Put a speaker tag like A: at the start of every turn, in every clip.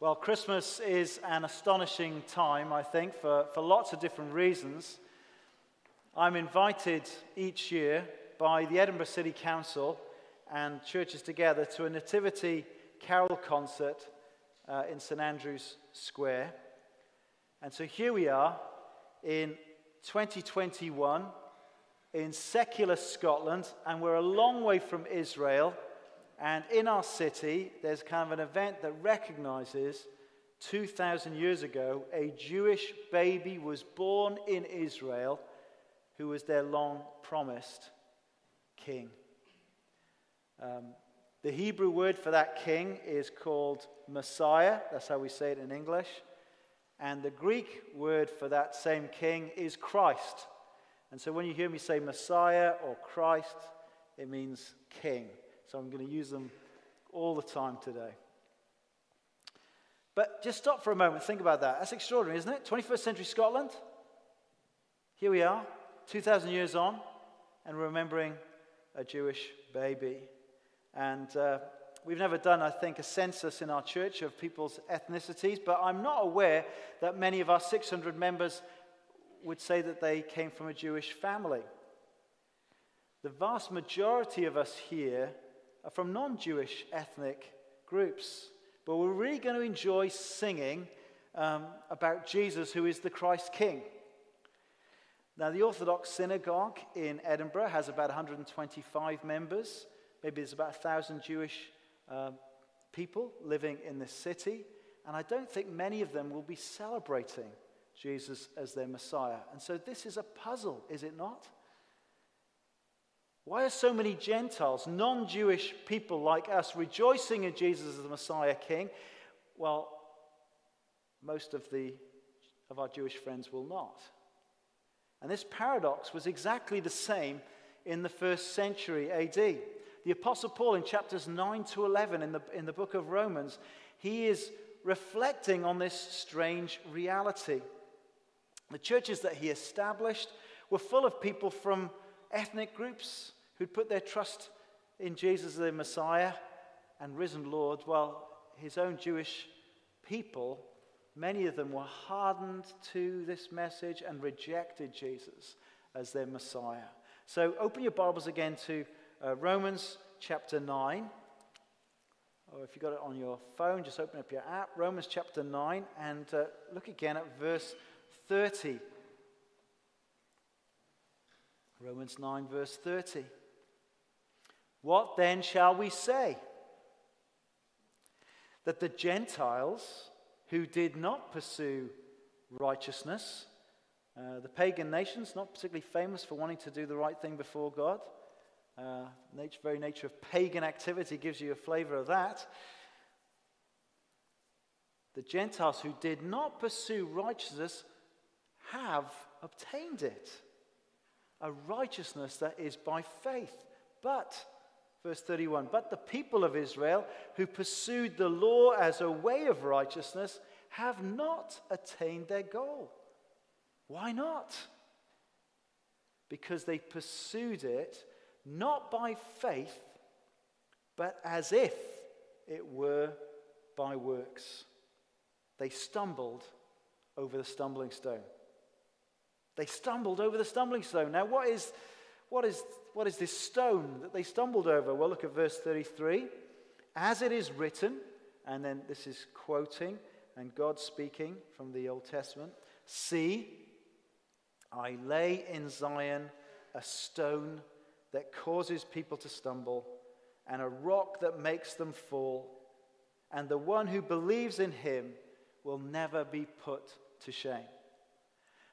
A: Well, Christmas is an astonishing time, I think, for, for lots of different reasons. I'm invited each year by the Edinburgh City Council and churches together to a Nativity Carol concert uh, in St Andrew's Square. And so here we are in 2021 in secular Scotland, and we're a long way from Israel. And in our city, there's kind of an event that recognizes 2,000 years ago, a Jewish baby was born in Israel who was their long promised king. Um, the Hebrew word for that king is called Messiah. That's how we say it in English. And the Greek word for that same king is Christ. And so when you hear me say Messiah or Christ, it means king. So I'm going to use them all the time today. But just stop for a moment, think about that. That's extraordinary, isn't it? 21st century Scotland. Here we are, 2,000 years on, and remembering a Jewish baby. And uh, we've never done, I think, a census in our church of people's ethnicities, but I'm not aware that many of our 600 members would say that they came from a Jewish family. The vast majority of us here are from non Jewish ethnic groups. But we're really going to enjoy singing um, about Jesus, who is the Christ King. Now, the Orthodox synagogue in Edinburgh has about 125 members. Maybe there's about 1,000 Jewish uh, people living in this city. And I don't think many of them will be celebrating Jesus as their Messiah. And so this is a puzzle, is it not? Why are so many Gentiles, non Jewish people like us, rejoicing in Jesus as the Messiah King? Well, most of, the, of our Jewish friends will not. And this paradox was exactly the same in the first century AD. The Apostle Paul, in chapters 9 to 11 in the, in the book of Romans, he is reflecting on this strange reality. The churches that he established were full of people from ethnic groups who'd put their trust in Jesus as the Messiah and risen Lord, while his own Jewish people, many of them were hardened to this message and rejected Jesus as their Messiah. So open your Bibles again to uh, Romans chapter 9. Or if you've got it on your phone, just open up your app, Romans chapter 9, and uh, look again at verse 30. Romans 9, verse 30. What then shall we say? That the Gentiles who did not pursue righteousness, uh, the pagan nations, not particularly famous for wanting to do the right thing before God, uh, very nature of pagan activity gives you a flavor of that. The Gentiles who did not pursue righteousness have obtained it. A righteousness that is by faith. But Verse 31 But the people of Israel who pursued the law as a way of righteousness have not attained their goal. Why not? Because they pursued it not by faith, but as if it were by works. They stumbled over the stumbling stone. They stumbled over the stumbling stone. Now, what is, what is what is this stone that they stumbled over? Well, look at verse 33. As it is written, and then this is quoting and God speaking from the Old Testament See, I lay in Zion a stone that causes people to stumble, and a rock that makes them fall. And the one who believes in him will never be put to shame.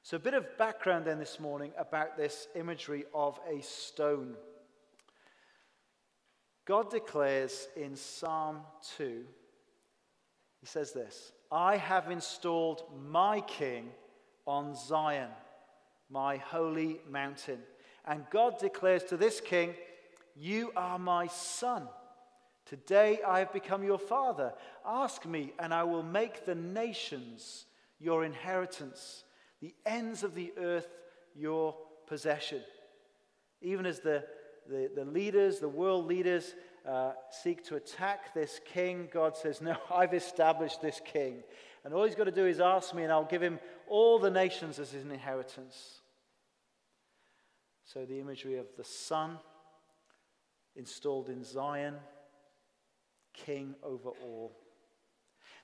A: So, a bit of background then this morning about this imagery of a stone. God declares in Psalm 2, He says this I have installed my king on Zion, my holy mountain. And God declares to this king, You are my son. Today I have become your father. Ask me, and I will make the nations your inheritance the ends of the earth your possession. Even as the, the, the leaders, the world leaders, uh, seek to attack this king, God says, No, I've established this king. And all he's got to do is ask me, and I'll give him all the nations as his inheritance. So the imagery of the Son installed in Zion, king over all.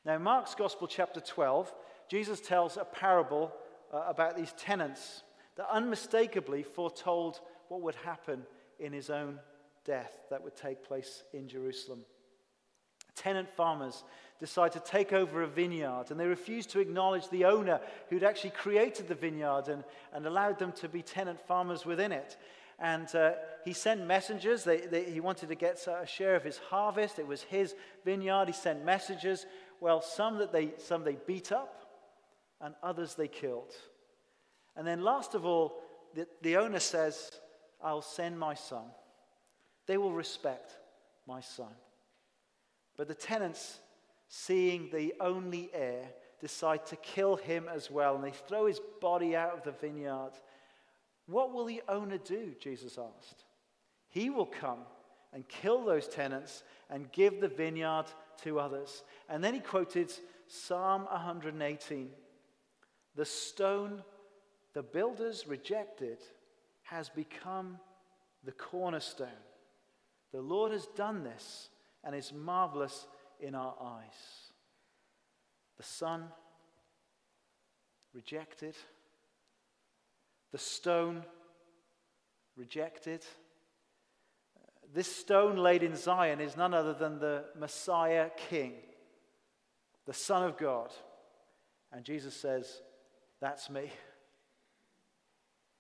A: Now, Mark's Gospel, chapter 12, Jesus tells a parable uh, about these tenants that unmistakably foretold what would happen in his own death that would take place in Jerusalem. Tenant farmers decide to take over a vineyard and they refuse to acknowledge the owner who'd actually created the vineyard and, and allowed them to be tenant farmers within it. And uh, he sent messengers. They, they, he wanted to get a share of his harvest. It was his vineyard. He sent messengers. Well, some that they, some they beat up, and others they killed. And then, last of all, the, the owner says, I'll send my son. They will respect my son. But the tenants, seeing the only heir, decide to kill him as well, and they throw his body out of the vineyard. What will the owner do? Jesus asked. He will come and kill those tenants and give the vineyard to others. And then he quoted Psalm 118 The stone the builders rejected has become the cornerstone. The Lord has done this and is marvelous in our eyes. The Son rejected, the stone rejected. This stone laid in Zion is none other than the Messiah King, the Son of God. And Jesus says, That's me.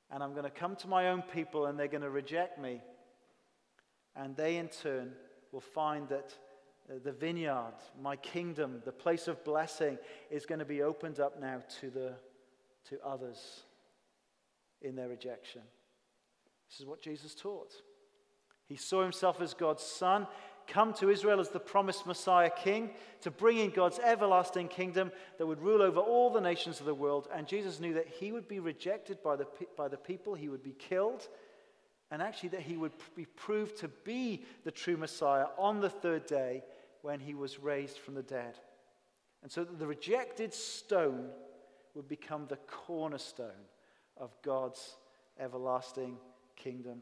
A: And I'm going to come to my own people and they're going to reject me. And they, in turn, will find that uh, the vineyard, my kingdom, the place of blessing, is going to be opened up now to, the, to others in their rejection. This is what Jesus taught. He saw himself as God's son, come to Israel as the promised Messiah king, to bring in God's everlasting kingdom that would rule over all the nations of the world. And Jesus knew that he would be rejected by the, by the people, he would be killed, and actually that he would be proved to be the true Messiah on the third day when he was raised from the dead. And so the rejected stone would become the cornerstone of God's everlasting kingdom.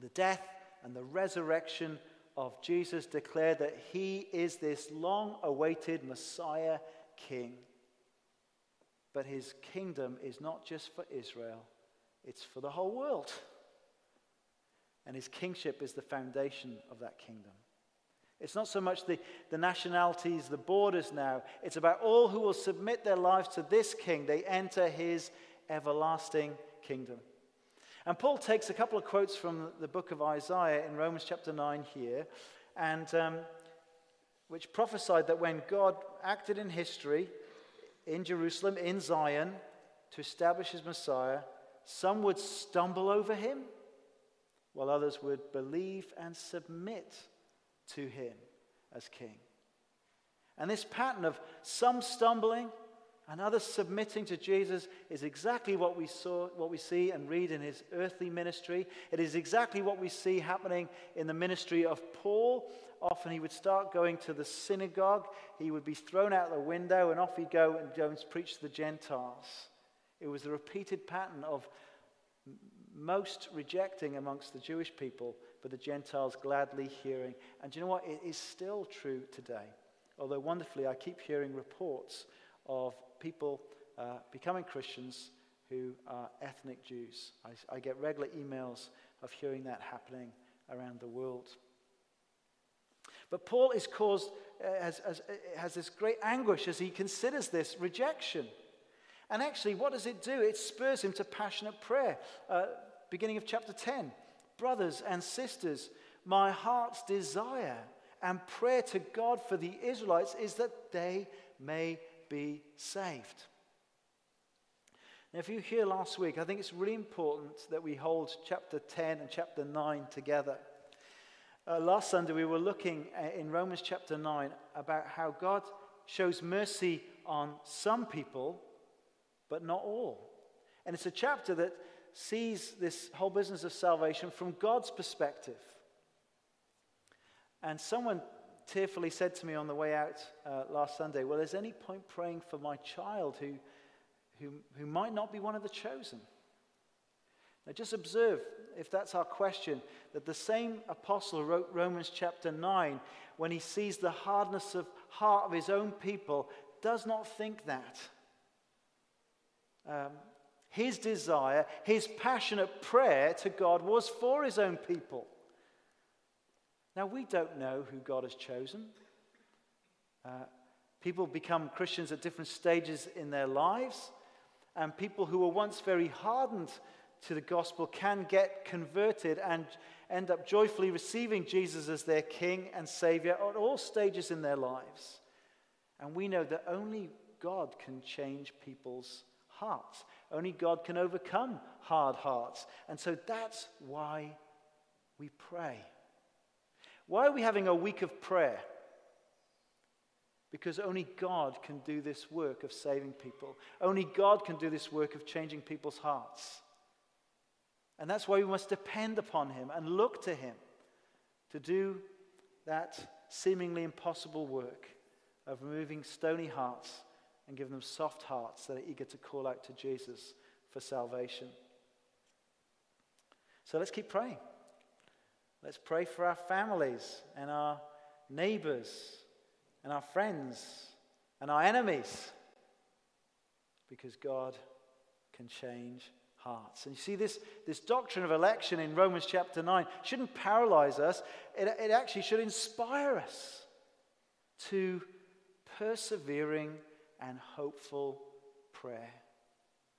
A: The death and the resurrection of Jesus declare that he is this long awaited Messiah king. But his kingdom is not just for Israel, it's for the whole world. And his kingship is the foundation of that kingdom. It's not so much the, the nationalities, the borders now. It's about all who will submit their lives to this king. They enter his everlasting kingdom. And Paul takes a couple of quotes from the book of Isaiah in Romans chapter 9 here, and um, which prophesied that when God acted in history in Jerusalem, in Zion, to establish his Messiah, some would stumble over him while others would believe and submit to him as king. And this pattern of some stumbling and others submitting to Jesus is exactly what we saw, what we see and read in his earthly ministry. It is exactly what we see happening in the ministry of Paul. Often he would start going to the synagogue, he would be thrown out the window, and off he'd go and go and preach to the Gentiles. It was the repeated pattern of most rejecting amongst the Jewish people, but the Gentiles gladly hearing. And you know what? It is still true today. Although wonderfully, I keep hearing reports of people uh, becoming Christians who are ethnic Jews. I, I, get regular emails of hearing that happening around the world. But Paul is caused, uh, has, has, has this great anguish as he considers this rejection. And actually, what does it do? It spurs him to passionate prayer. Uh, beginning of chapter 10. Brothers and sisters, my heart's desire and prayer to God for the Israelites is that they may be saved. Now, if you hear last week, I think it's really important that we hold chapter 10 and chapter 9 together. Uh, last Sunday, we were looking uh, in Romans chapter 9 about how God shows mercy on some people, but not all. And it's a chapter that sees this whole business of salvation from God's perspective. And someone tearfully said to me on the way out uh, last Sunday, Well, there's any point praying for my child who, who, who might not be one of the chosen? Now, just observe, if that's our question, that the same apostle wrote Romans chapter 9 when he sees the hardness of heart of his own people, does not think that. Um, his desire, his passionate prayer to God was for his own people. Now, we don't know who God has chosen. Uh, people become Christians at different stages in their lives, and people who were once very hardened to the gospel can get converted and end up joyfully receiving Jesus as their King and Savior at all stages in their lives. And we know that only God can change people's hearts. Only God can overcome hard hearts. And so that's why we pray. Why are we having a week of prayer? Because only God can do this work of saving people. Only God can do this work of changing people's hearts. And that's why we must depend upon Him and look to Him to do that seemingly impossible work of removing stony hearts and giving them soft hearts that are eager to call out to Jesus for salvation. So let's keep praying. Let's pray for our families and our neighbors and our friends and our enemies because God can change hearts. And you see, this, this doctrine of election in Romans chapter 9 shouldn't paralyze us, it, it actually should inspire us to persevering and hopeful prayer.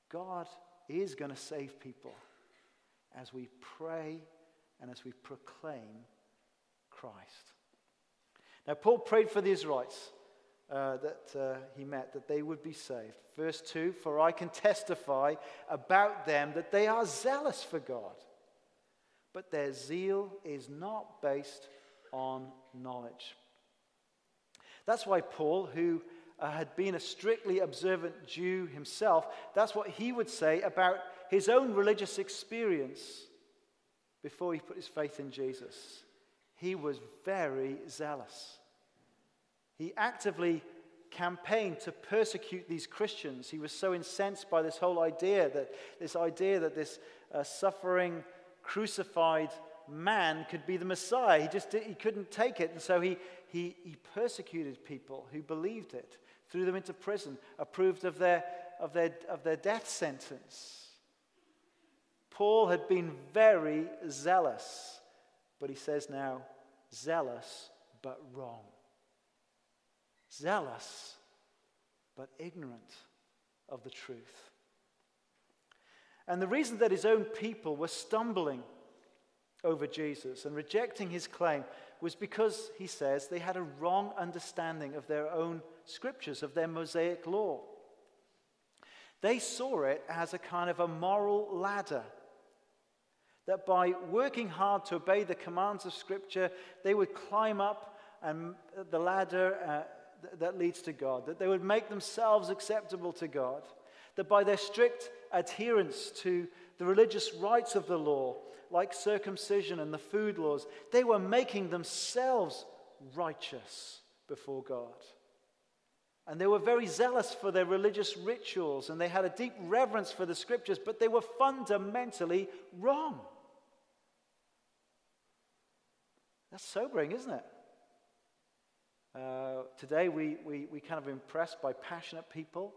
A: God is going to save people as we pray and as we proclaim Christ. Now, Paul prayed for the Israelites uh, that uh, he met that they would be saved. Verse 2 For I can testify about them that they are zealous for God, but their zeal is not based on knowledge. That's why Paul, who uh, had been a strictly observant Jew himself, that's what he would say about his own religious experience before he put his faith in Jesus. He was very zealous. He actively campaigned to persecute these Christians. He was so incensed by this whole idea that this idea that this uh, suffering, crucified man could be the Messiah. He just did, he couldn't take it, and so he, he, he persecuted people who believed it, threw them into prison, approved of their, of their, of their death sentence. Paul had been very zealous, but he says now, zealous but wrong. Zealous but ignorant of the truth. And the reason that his own people were stumbling over Jesus and rejecting his claim was because, he says, they had a wrong understanding of their own scriptures, of their Mosaic law. They saw it as a kind of a moral ladder. That by working hard to obey the commands of Scripture, they would climb up and the ladder uh, that leads to God. That they would make themselves acceptable to God. That by their strict adherence to the religious rites of the law, like circumcision and the food laws, they were making themselves righteous before God. And they were very zealous for their religious rituals and they had a deep reverence for the scriptures, but they were fundamentally wrong. That's sobering, isn't it? Uh, today, we, we, we kind of impressed by passionate people.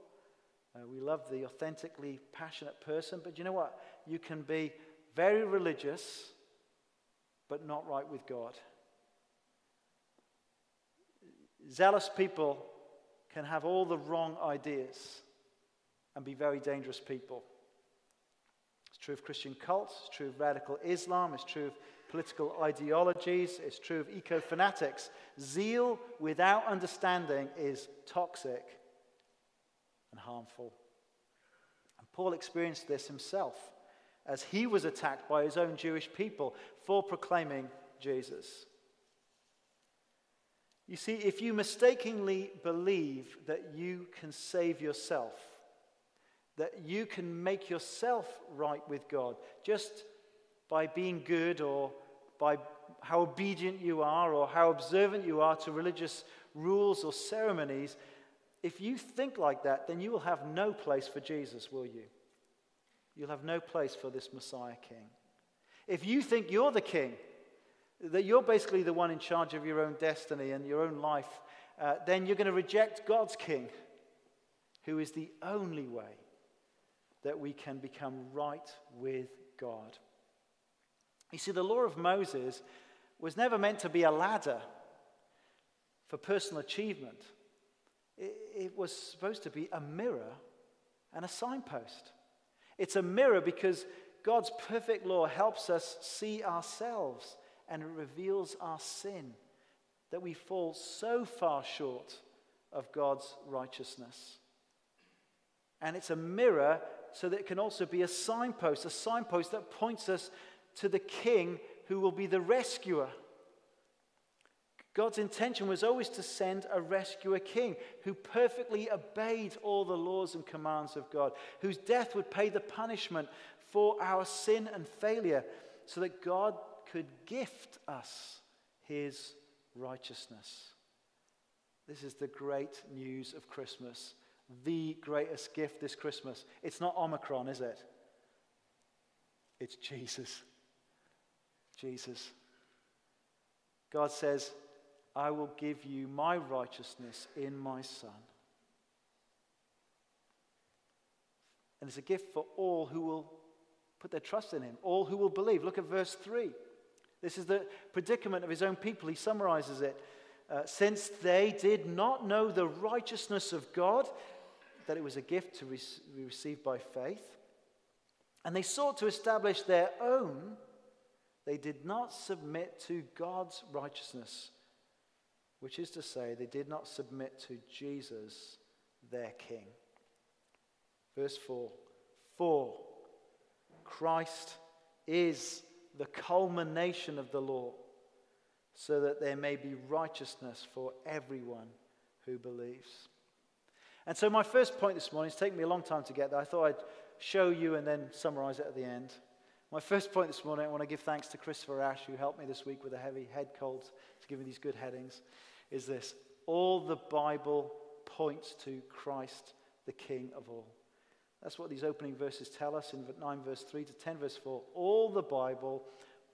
A: Uh, we love the authentically passionate person, but you know what? You can be very religious, but not right with God. Zealous people can have all the wrong ideas and be very dangerous people. It's true of Christian cults, it's true of radical Islam, it's true of political ideologies, it's true of eco fanatics. Zeal without understanding is toxic and harmful. And Paul experienced this himself as he was attacked by his own Jewish people for proclaiming Jesus. You see, if you mistakenly believe that you can save yourself, that you can make yourself right with God just by being good or by how obedient you are or how observant you are to religious rules or ceremonies, if you think like that, then you will have no place for Jesus, will you? You'll have no place for this Messiah King. If you think you're the king, that you're basically the one in charge of your own destiny and your own life, uh, then you're going to reject God's king, who is the only way that we can become right with God. You see, the law of Moses was never meant to be a ladder for personal achievement, it, it was supposed to be a mirror and a signpost. It's a mirror because God's perfect law helps us see ourselves and it reveals our sin that we fall so far short of God's righteousness. And it's a mirror so that it can also be a signpost, a signpost that points us to the King who will be the rescuer. God's intention was always to send a rescuer king who perfectly obeyed all the laws and commands of God, whose death would pay the punishment for our sin and failure, so that God could gift us his righteousness. This is the great news of Christmas, the greatest gift this Christmas. It's not Omicron, is it? It's Jesus. Jesus. God says, I will give you my righteousness in my Son. And it's a gift for all who will put their trust in him, all who will believe. Look at verse 3. This is the predicament of his own people. He summarizes it. Uh, Since they did not know the righteousness of God, that it was a gift to be received by faith, and they sought to establish their own, they did not submit to God's righteousness, which is to say, they did not submit to Jesus, their King. Verse 4 For Christ is the culmination of the law, so that there may be righteousness for everyone who believes. And so, my first point this morning, it's taken me a long time to get there. I thought I'd show you and then summarize it at the end. My first point this morning, I want to give thanks to Christopher Ash, who helped me this week with a heavy head cold to give me these good headings, is this All the Bible points to Christ, the King of all. That's what these opening verses tell us in 9 verse 3 to 10 verse 4. All the Bible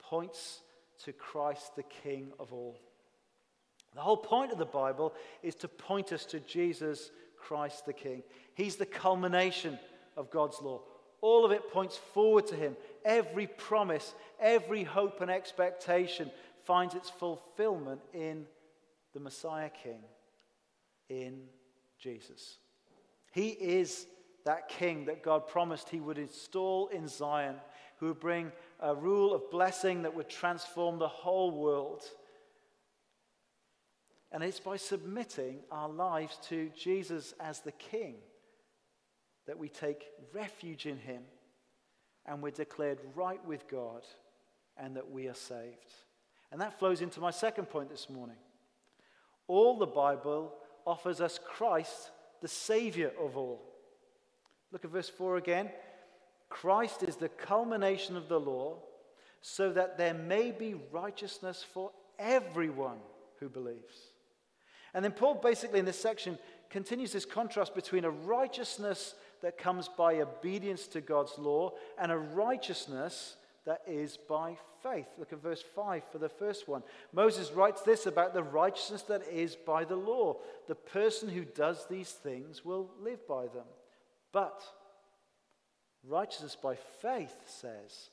A: points to Christ, the King of all. The whole point of the Bible is to point us to Jesus Christ the King. He's the culmination of God's law. All of it points forward to Him. Every promise, every hope and expectation finds its fulfillment in the Messiah King, in Jesus. He is that king that God promised he would install in Zion, who would bring a rule of blessing that would transform the whole world. And it's by submitting our lives to Jesus as the king that we take refuge in him and we're declared right with God and that we are saved. And that flows into my second point this morning. All the Bible offers us Christ, the Savior of all. Look at verse 4 again. Christ is the culmination of the law, so that there may be righteousness for everyone who believes. And then Paul, basically, in this section, continues this contrast between a righteousness that comes by obedience to God's law and a righteousness that is by faith. Look at verse 5 for the first one. Moses writes this about the righteousness that is by the law. The person who does these things will live by them. But righteousness by faith says,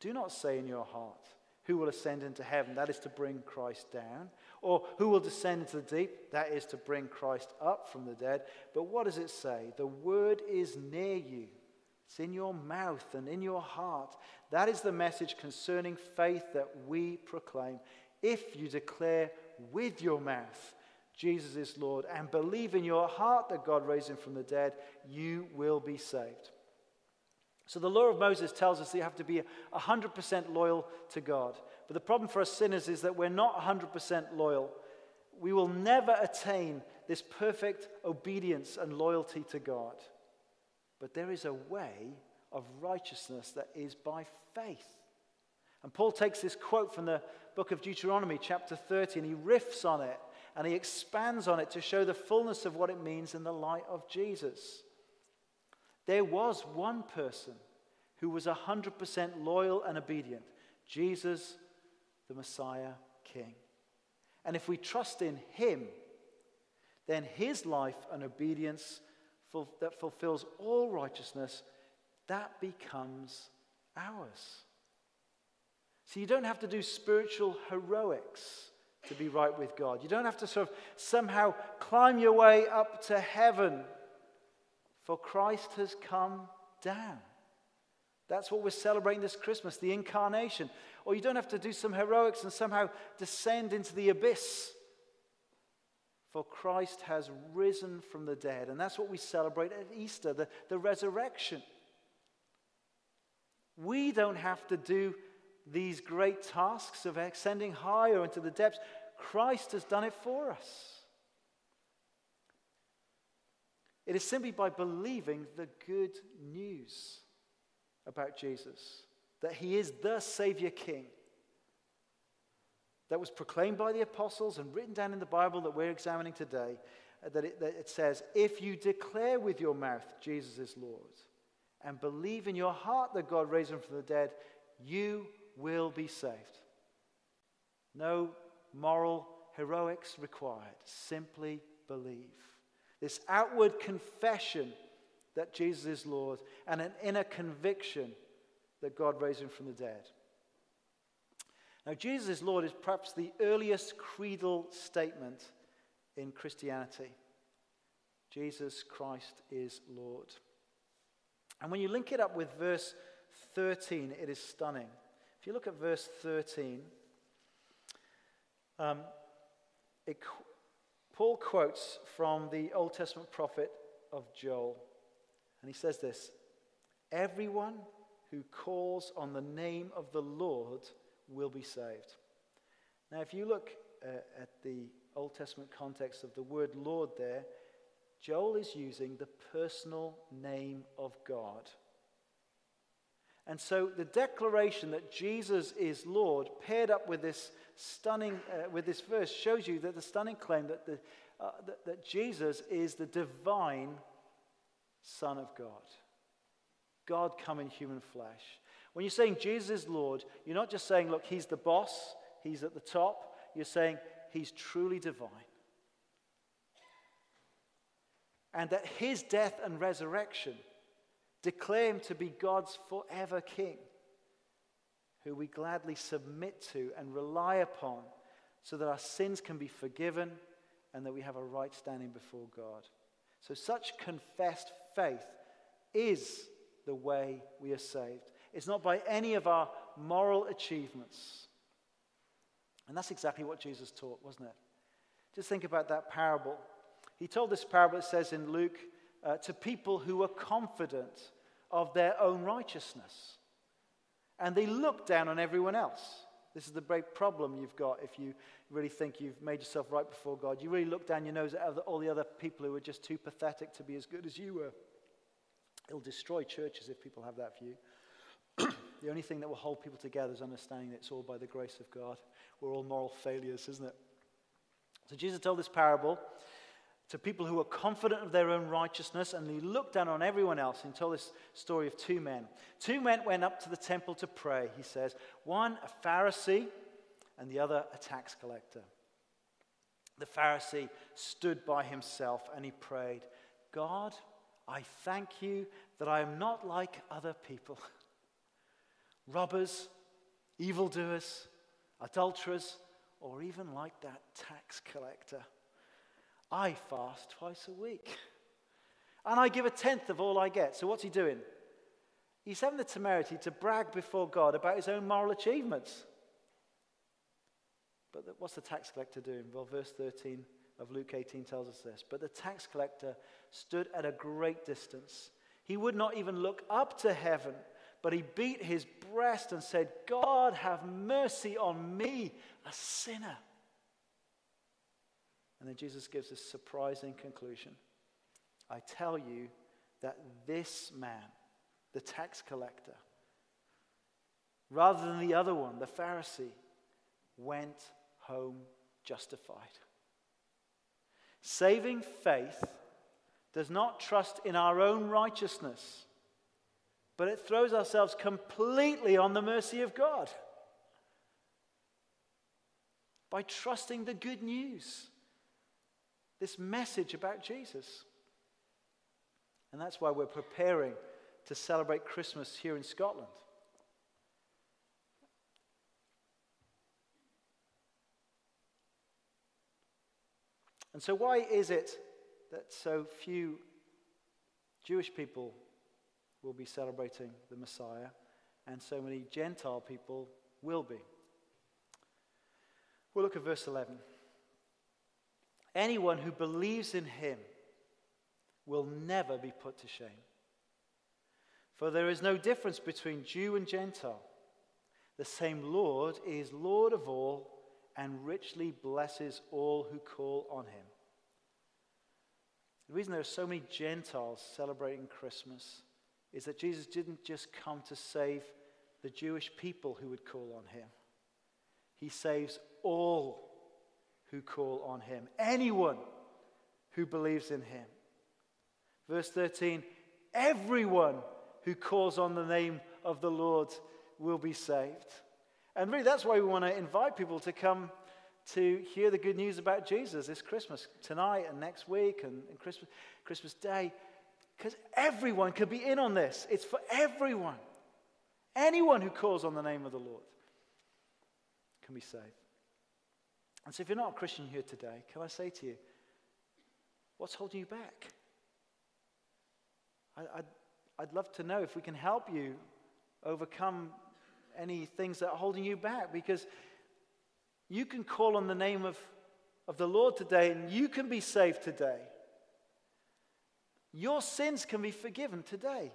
A: Do not say in your heart, Who will ascend into heaven? That is to bring Christ down. Or who will descend into the deep? That is to bring Christ up from the dead. But what does it say? The word is near you. It's in your mouth and in your heart. That is the message concerning faith that we proclaim. If you declare with your mouth Jesus is Lord and believe in your heart that God raised him from the dead, you will be saved. So the law of Moses tells us that you have to be 100% loyal to God. But the problem for us sinners is that we're not 100% loyal. We will never attain this perfect obedience and loyalty to God. But there is a way of righteousness that is by faith. And Paul takes this quote from the book of Deuteronomy, chapter 30, and he riffs on it and he expands on it to show the fullness of what it means in the light of Jesus. There was one person who was 100% loyal and obedient Jesus, the Messiah King. And if we trust in him, then his life and obedience that fulfills all righteousness, that becomes ours. So you don't have to do spiritual heroics to be right with God. You don't have to sort of somehow climb your way up to heaven, for Christ has come down. That's what we're celebrating this Christmas, the incarnation. Or you don't have to do some heroics and somehow descend into the abyss. For Christ has risen from the dead. And that's what we celebrate at Easter, the, the resurrection. We don't have to do these great tasks of ascending higher into the depths. Christ has done it for us. It is simply by believing the good news about Jesus that he is the Savior King that was proclaimed by the apostles and written down in the Bible that we're examining today. That it, that it says, If you declare with your mouth Jesus is Lord and believe in your heart that God raised him from the dead, you will be saved. No moral heroics required. Simply believe. This outward confession that Jesus is Lord and an inner conviction that God raised him from the dead. Now, Jesus is Lord is perhaps the earliest creedal statement in Christianity. Jesus Christ is Lord. And when you link it up with verse 13, it is stunning. If you look at verse 13, um, it, Paul quotes from the Old Testament prophet of Joel. And he says this Everyone who calls on the name of the Lord will be saved. Now, if you look uh, at the Old Testament context of the word Lord there, Joel is using the personal name of God. And so the declaration that Jesus is Lord, paired up with this stunning, uh, with this verse, shows you that the stunning claim that, the, uh, that, that Jesus is the divine Son of God. God come in human flesh. When you're saying Jesus is Lord, you're not just saying, look, he's the boss, he's at the top. You're saying he's truly divine. And that his death and resurrection declare him to be God's forever King, who we gladly submit to and rely upon so that our sins can be forgiven and that we have a right standing before God. So, such confessed faith is the way we are saved. It's not by any of our moral achievements. And that's exactly what Jesus taught, wasn't it? Just think about that parable. He told this parable, it says in Luke, uh, to people who were confident of their own righteousness. And they look down on everyone else. This is the great problem you've got if you really think you've made yourself right before God. You really look down your nose at all the other people who are just too pathetic to be as good as you were. It'll destroy churches if people have that view. the only thing that will hold people together is understanding that it's all by the grace of God. We're all moral failures, isn't it? So Jesus told this parable to people who were confident of their own righteousness and he looked down on everyone else and told this story of two men. Two men went up to the temple to pray, he says. One, a Pharisee, and the other, a tax collector. The Pharisee stood by himself and he prayed, God, I thank you that I am not like other people robbers, evildoers, adulterers, or even like that tax collector. I fast twice a week. And I give a tenth of all I get. So what's he doing? He's having the temerity to brag before God about his own moral achievements. But what's the tax collector doing? Well, verse 13 of Luke 18 tells us this. But the tax collector stood at a great distance. He would not even look up to heaven, but he beat his breast and said, God, have mercy on me, a sinner. And then Jesus gives a surprising conclusion. I tell you that this man, the tax collector, rather than the other one, the Pharisee, went home justified. Saving faith does not trust in our own righteousness, but it throws ourselves completely on the mercy of God by trusting the good news, this message about Jesus. And that's why we're preparing to celebrate Christmas here in Scotland. And so, why is it that so few Jewish people will be celebrating the Messiah and so many Gentile people will be? We'll look at verse 11. Anyone who believes in him will never be put to shame. For there is no difference between Jew and Gentile. The same Lord is Lord of all and richly blesses all who call on him. The reason there are so many Gentiles celebrating Christmas is that Jesus didn't just come to save the Jewish people who would call on him, he saves all who call on him, anyone who believes in him. Verse 13 everyone who calls on the name of the Lord will be saved. And really, that's why we want to invite people to come to hear the good news about Jesus this Christmas, tonight and next week and, and Christmas, Christmas Day. Because everyone could be in on this. It's for everyone. Anyone who calls on the name of the Lord can be saved. And so, if you're not a Christian here today, can I say to you, what's holding you back? I, I'd, I'd love to know if we can help you overcome any things that are holding you back because you can call on the name of, of the Lord today and you can be saved today. Your sins can be forgiven today.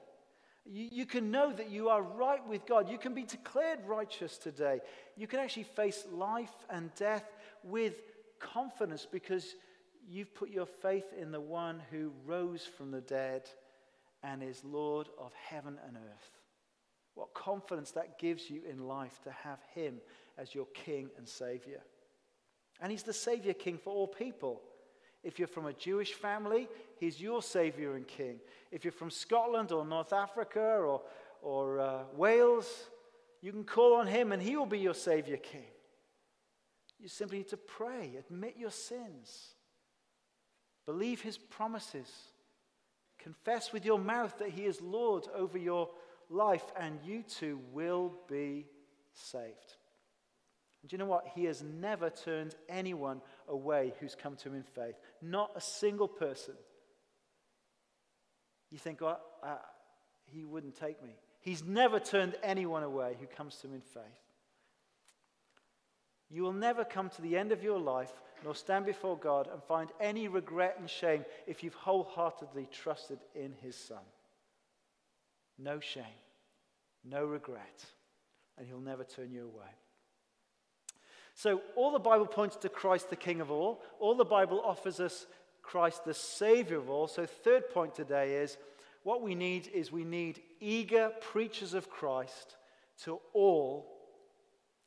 A: You, you, can know that you are right with God. You can be declared righteous today. You can actually face life and death with confidence because you've put your faith in the one who rose from the dead and is Lord of heaven and earth. What confidence that gives you in life to have Him as your King and Savior. And He's the Savior King for all people. If you're from a Jewish family, He's your Savior and King. If you're from Scotland or North Africa or, or uh, Wales, you can call on Him and He will be your Savior King. You simply need to pray, admit your sins, believe His promises, confess with your mouth that He is Lord over your life, and you too will be saved. And do you know what? He has never turned anyone away who's come to him in faith. Not a single person. You think, well, uh, he wouldn't take me. He's never turned anyone away who comes to him in faith. You will never come to the end of your life nor stand before God and find any regret and shame if you've wholeheartedly trusted in his Son. No shame, no regret, and he'll never turn you away. So, all the Bible points to Christ, the King of all. All the Bible offers us Christ, the Savior of all. So, third point today is what we need is we need eager preachers of Christ to all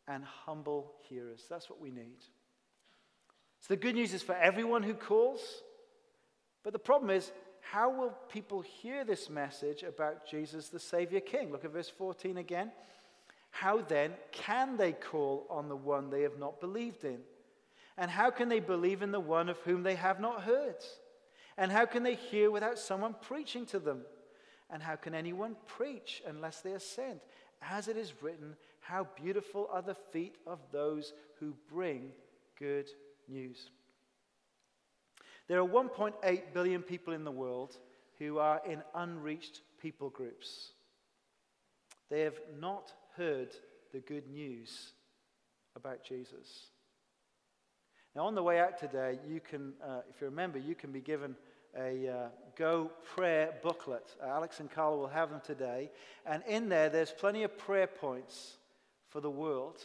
A: and humble hearers. That's what we need. So, the good news is for everyone who calls. But the problem is, how will people hear this message about Jesus, the Savior King? Look at verse 14 again. How then can they call on the one they have not believed in? And how can they believe in the one of whom they have not heard? And how can they hear without someone preaching to them? And how can anyone preach unless they are sent? As it is written, how beautiful are the feet of those who bring good news. There are 1.8 billion people in the world who are in unreached people groups. They have not heard the good news about Jesus. Now, on the way out today, you can, uh, if you remember, you can be given a uh, Go prayer booklet. Uh, Alex and Carla will have them today. And in there, there's plenty of prayer points for the world.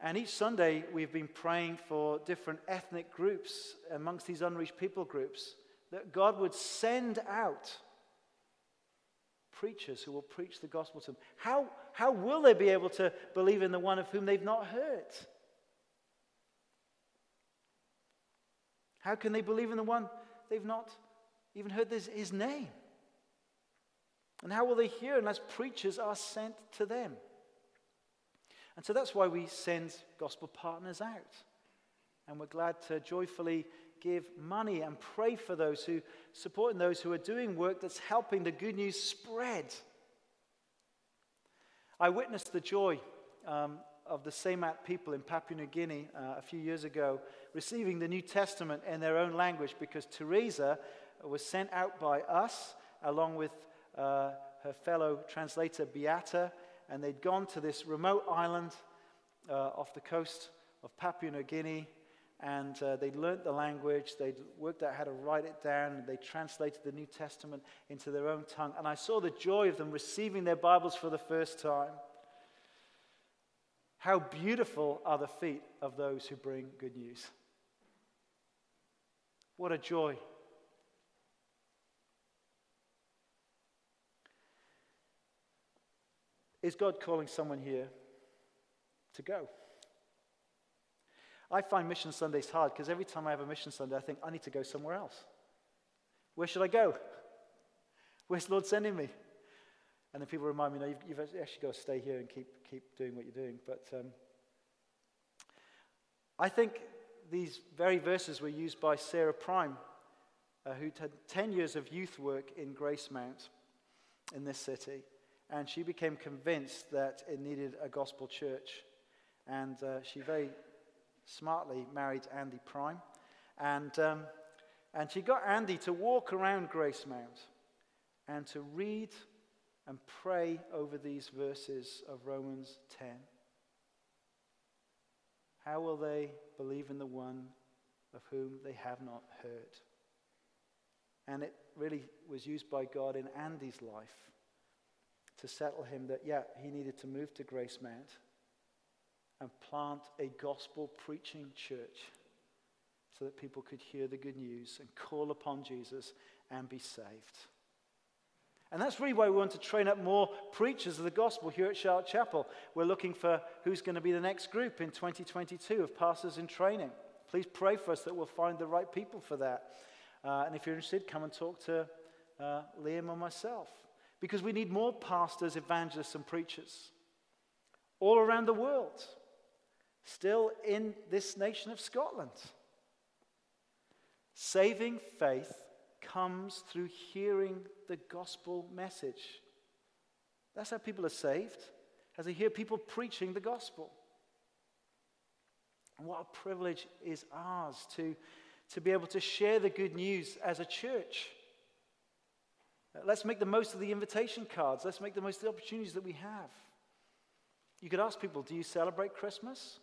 A: And each Sunday, we've been praying for different ethnic groups amongst these unreached people groups that God would send out preachers who will preach the gospel to them. How, how will they be able to believe in the one of whom they've not heard? How can they believe in the one they've not even heard this, his name? And how will they hear unless preachers are sent to them? And so that's why we send gospel partners out. And we're glad to joyfully give money and pray for those who supporting those who are doing work that's helping the good news spread. I witnessed the joy um, of the Tsemat people in Papua New Guinea uh, a few years ago receiving the New Testament in their own language because Teresa was sent out by us along with uh, her fellow translator Beata, and they'd gone to this remote island uh, off the coast of Papua New Guinea and uh, they'd learnt the language, they'd worked out how to write it down, they translated the New Testament into their own tongue. And I saw the joy of them receiving their Bibles for the first time. How beautiful are the feet of those who bring good news! What a joy. Is God calling someone here to go? I find Mission Sundays hard because every time I have a Mission Sunday, I think, I need to go somewhere else. Where should I go? Where's the Lord sending me? And then people remind me, no, you've, you've actually got to stay here and keep, keep doing what you're doing. But um, I think these very verses were used by Sarah Prime, uh, who'd had 10 years of youth work in Gracemount in this city. And she became convinced that it needed a gospel church. And uh, she very smartly married Andy Prime. And, um, and she got Andy to walk around Gracemount and to read and pray over these verses of Romans 10. How will they believe in the one of whom they have not heard? And it really was used by God in Andy's life to settle him that, yeah, he needed to move to Gracemount and plant a gospel preaching church so that people could hear the good news and call upon Jesus and be saved. And that's really why we want to train up more preachers of the gospel here at Charlotte Chapel. We're looking for who's going to be the next group in 2022 of pastors in training. Please pray for us that we'll find the right people for that. Uh, and if you're interested, come and talk to uh, Liam or myself. Because we need more pastors, evangelists, and preachers all around the world still in this nation of Scotland. Saving faith comes through hearing the gospel message. That's how people are saved, as they hear people preaching the gospel. And what a privilege is ours to, to be able to share the good news as a church. Uh, let's make the most of the invitation cards. Let's make the most of the opportunities that we have. You could ask people, do you celebrate Christmas?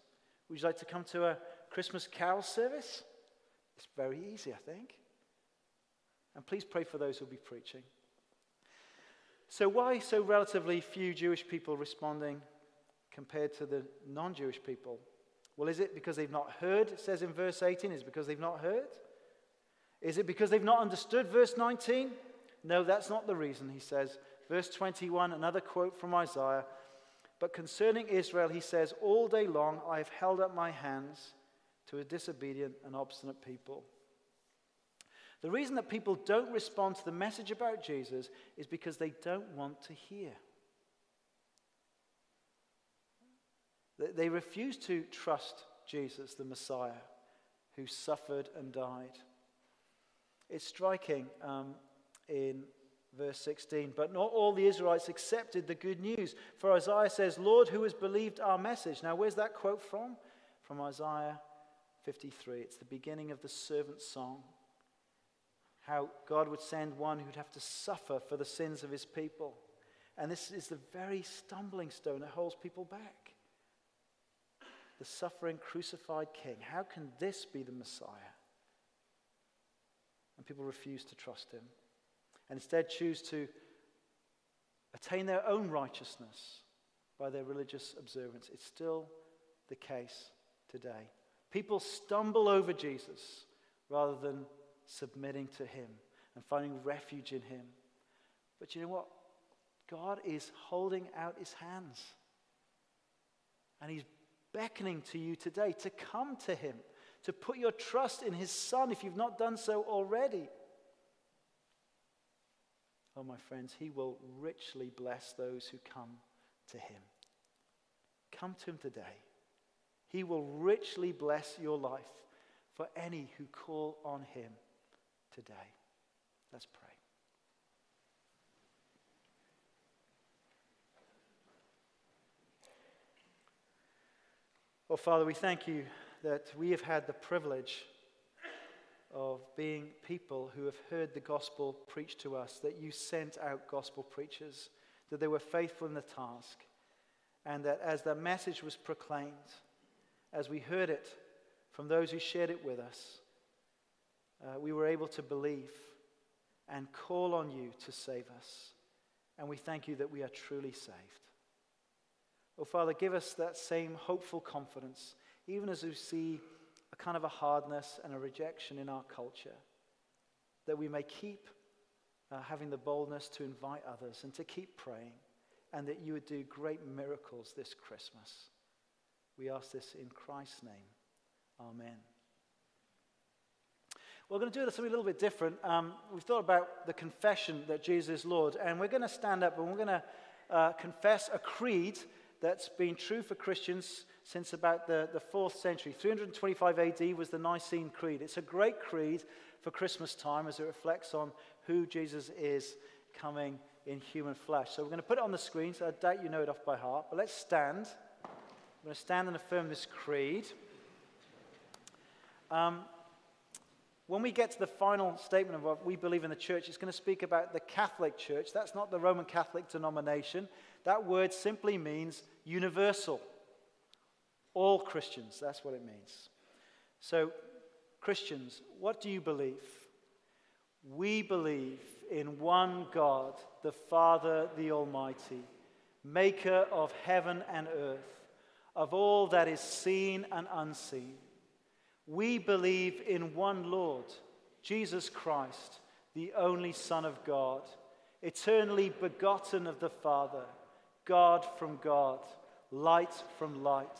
A: Would you like to come to a Christmas carol service? It's very easy, I think. And please pray for those who'll be preaching. So, why so relatively few Jewish people responding compared to the non Jewish people? Well, is it because they've not heard? It says in verse 18, is it because they've not heard? Is it because they've not understood verse 19? No, that's not the reason, he says. Verse 21, another quote from Isaiah but concerning Israel, he says, All day long I have held up my hands to a disobedient and obstinate people. The reason that people don't respond to the message about Jesus is because they don't want to hear. They refuse to trust Jesus, the Messiah, who suffered and died. It's striking um, in verse 16. But not all the Israelites accepted the good news. For Isaiah says, Lord, who has believed our message? Now, where's that quote from? From Isaiah 53. It's the beginning of the servant song. How God would send one who'd have to suffer for the sins of his people. And this is the very stumbling stone that holds people back. The suffering, crucified king. How can this be the Messiah? And people refuse to trust him and instead choose to attain their own righteousness by their religious observance. It's still the case today. People stumble over Jesus rather than submitting to him and finding refuge in him. But you know what? God is holding out his hands. And he's beckoning to you today to come to him, to put your trust in his son if you've not done so already. Oh, my friends, he will richly bless those who come to him. Come to him today. He will richly bless your life for any who call on him today. Let's pray. Oh, Father, we thank you that we have had the privilege of being people who have heard the gospel preached to us, that you sent out gospel preachers, that they were faithful in the task, and that as the message was proclaimed, as we heard it from those who shared it with us, uh, we were able to believe and call on you to save us. And we thank you that we are truly saved. Oh, Father, give us that same hopeful confidence, even as we see kind of a hardness and a rejection in our culture, that we may keep uh, having the boldness to invite others and to keep praying, and that you would do great miracles this Christmas. We ask this in Christ's name. Amen. We're going to do something a little bit different. Um, we've thought about the confession that Jesus is Lord, and we're going to stand up and we're going to uh, confess a creed that's been true for Christians since about the, the fourth century. 325 AD was the Nicene Creed. It's a great creed for Christmas time as it reflects on who Jesus is coming in human flesh. So we're going to put it on the screen, so I doubt you know it off by heart. But let's stand. We're going to stand and affirm this creed. Um, when we get to the final statement of what we believe in the church, it's going to speak about the Catholic Church. That's not the Roman Catholic denomination. That word simply means universal. All Christians, that's what it means. So, Christians, what do you believe? We believe in one God, the Father, the Almighty, maker of heaven and earth, of all that is seen and unseen. We believe in one Lord, Jesus Christ, the only Son of God, eternally begotten of the Father God from God, light from light,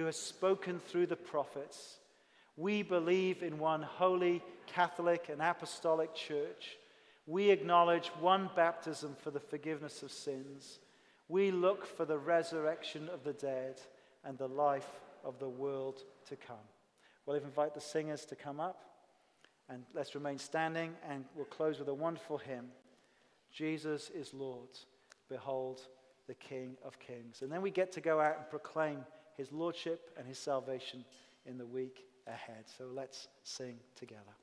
A: who has spoken through the prophets. We believe in one holy, Catholic, and Apostolic Church. We acknowledge one baptism for the forgiveness of sins. We look for the resurrection of the dead and the life of the world to come. Well, invite the singers to come up and let's remain standing and we'll close with a wonderful hymn Jesus is Lord. Behold the King of Kings. And then we get to go out and proclaim his lordship and his salvation in the week ahead. So let's sing together.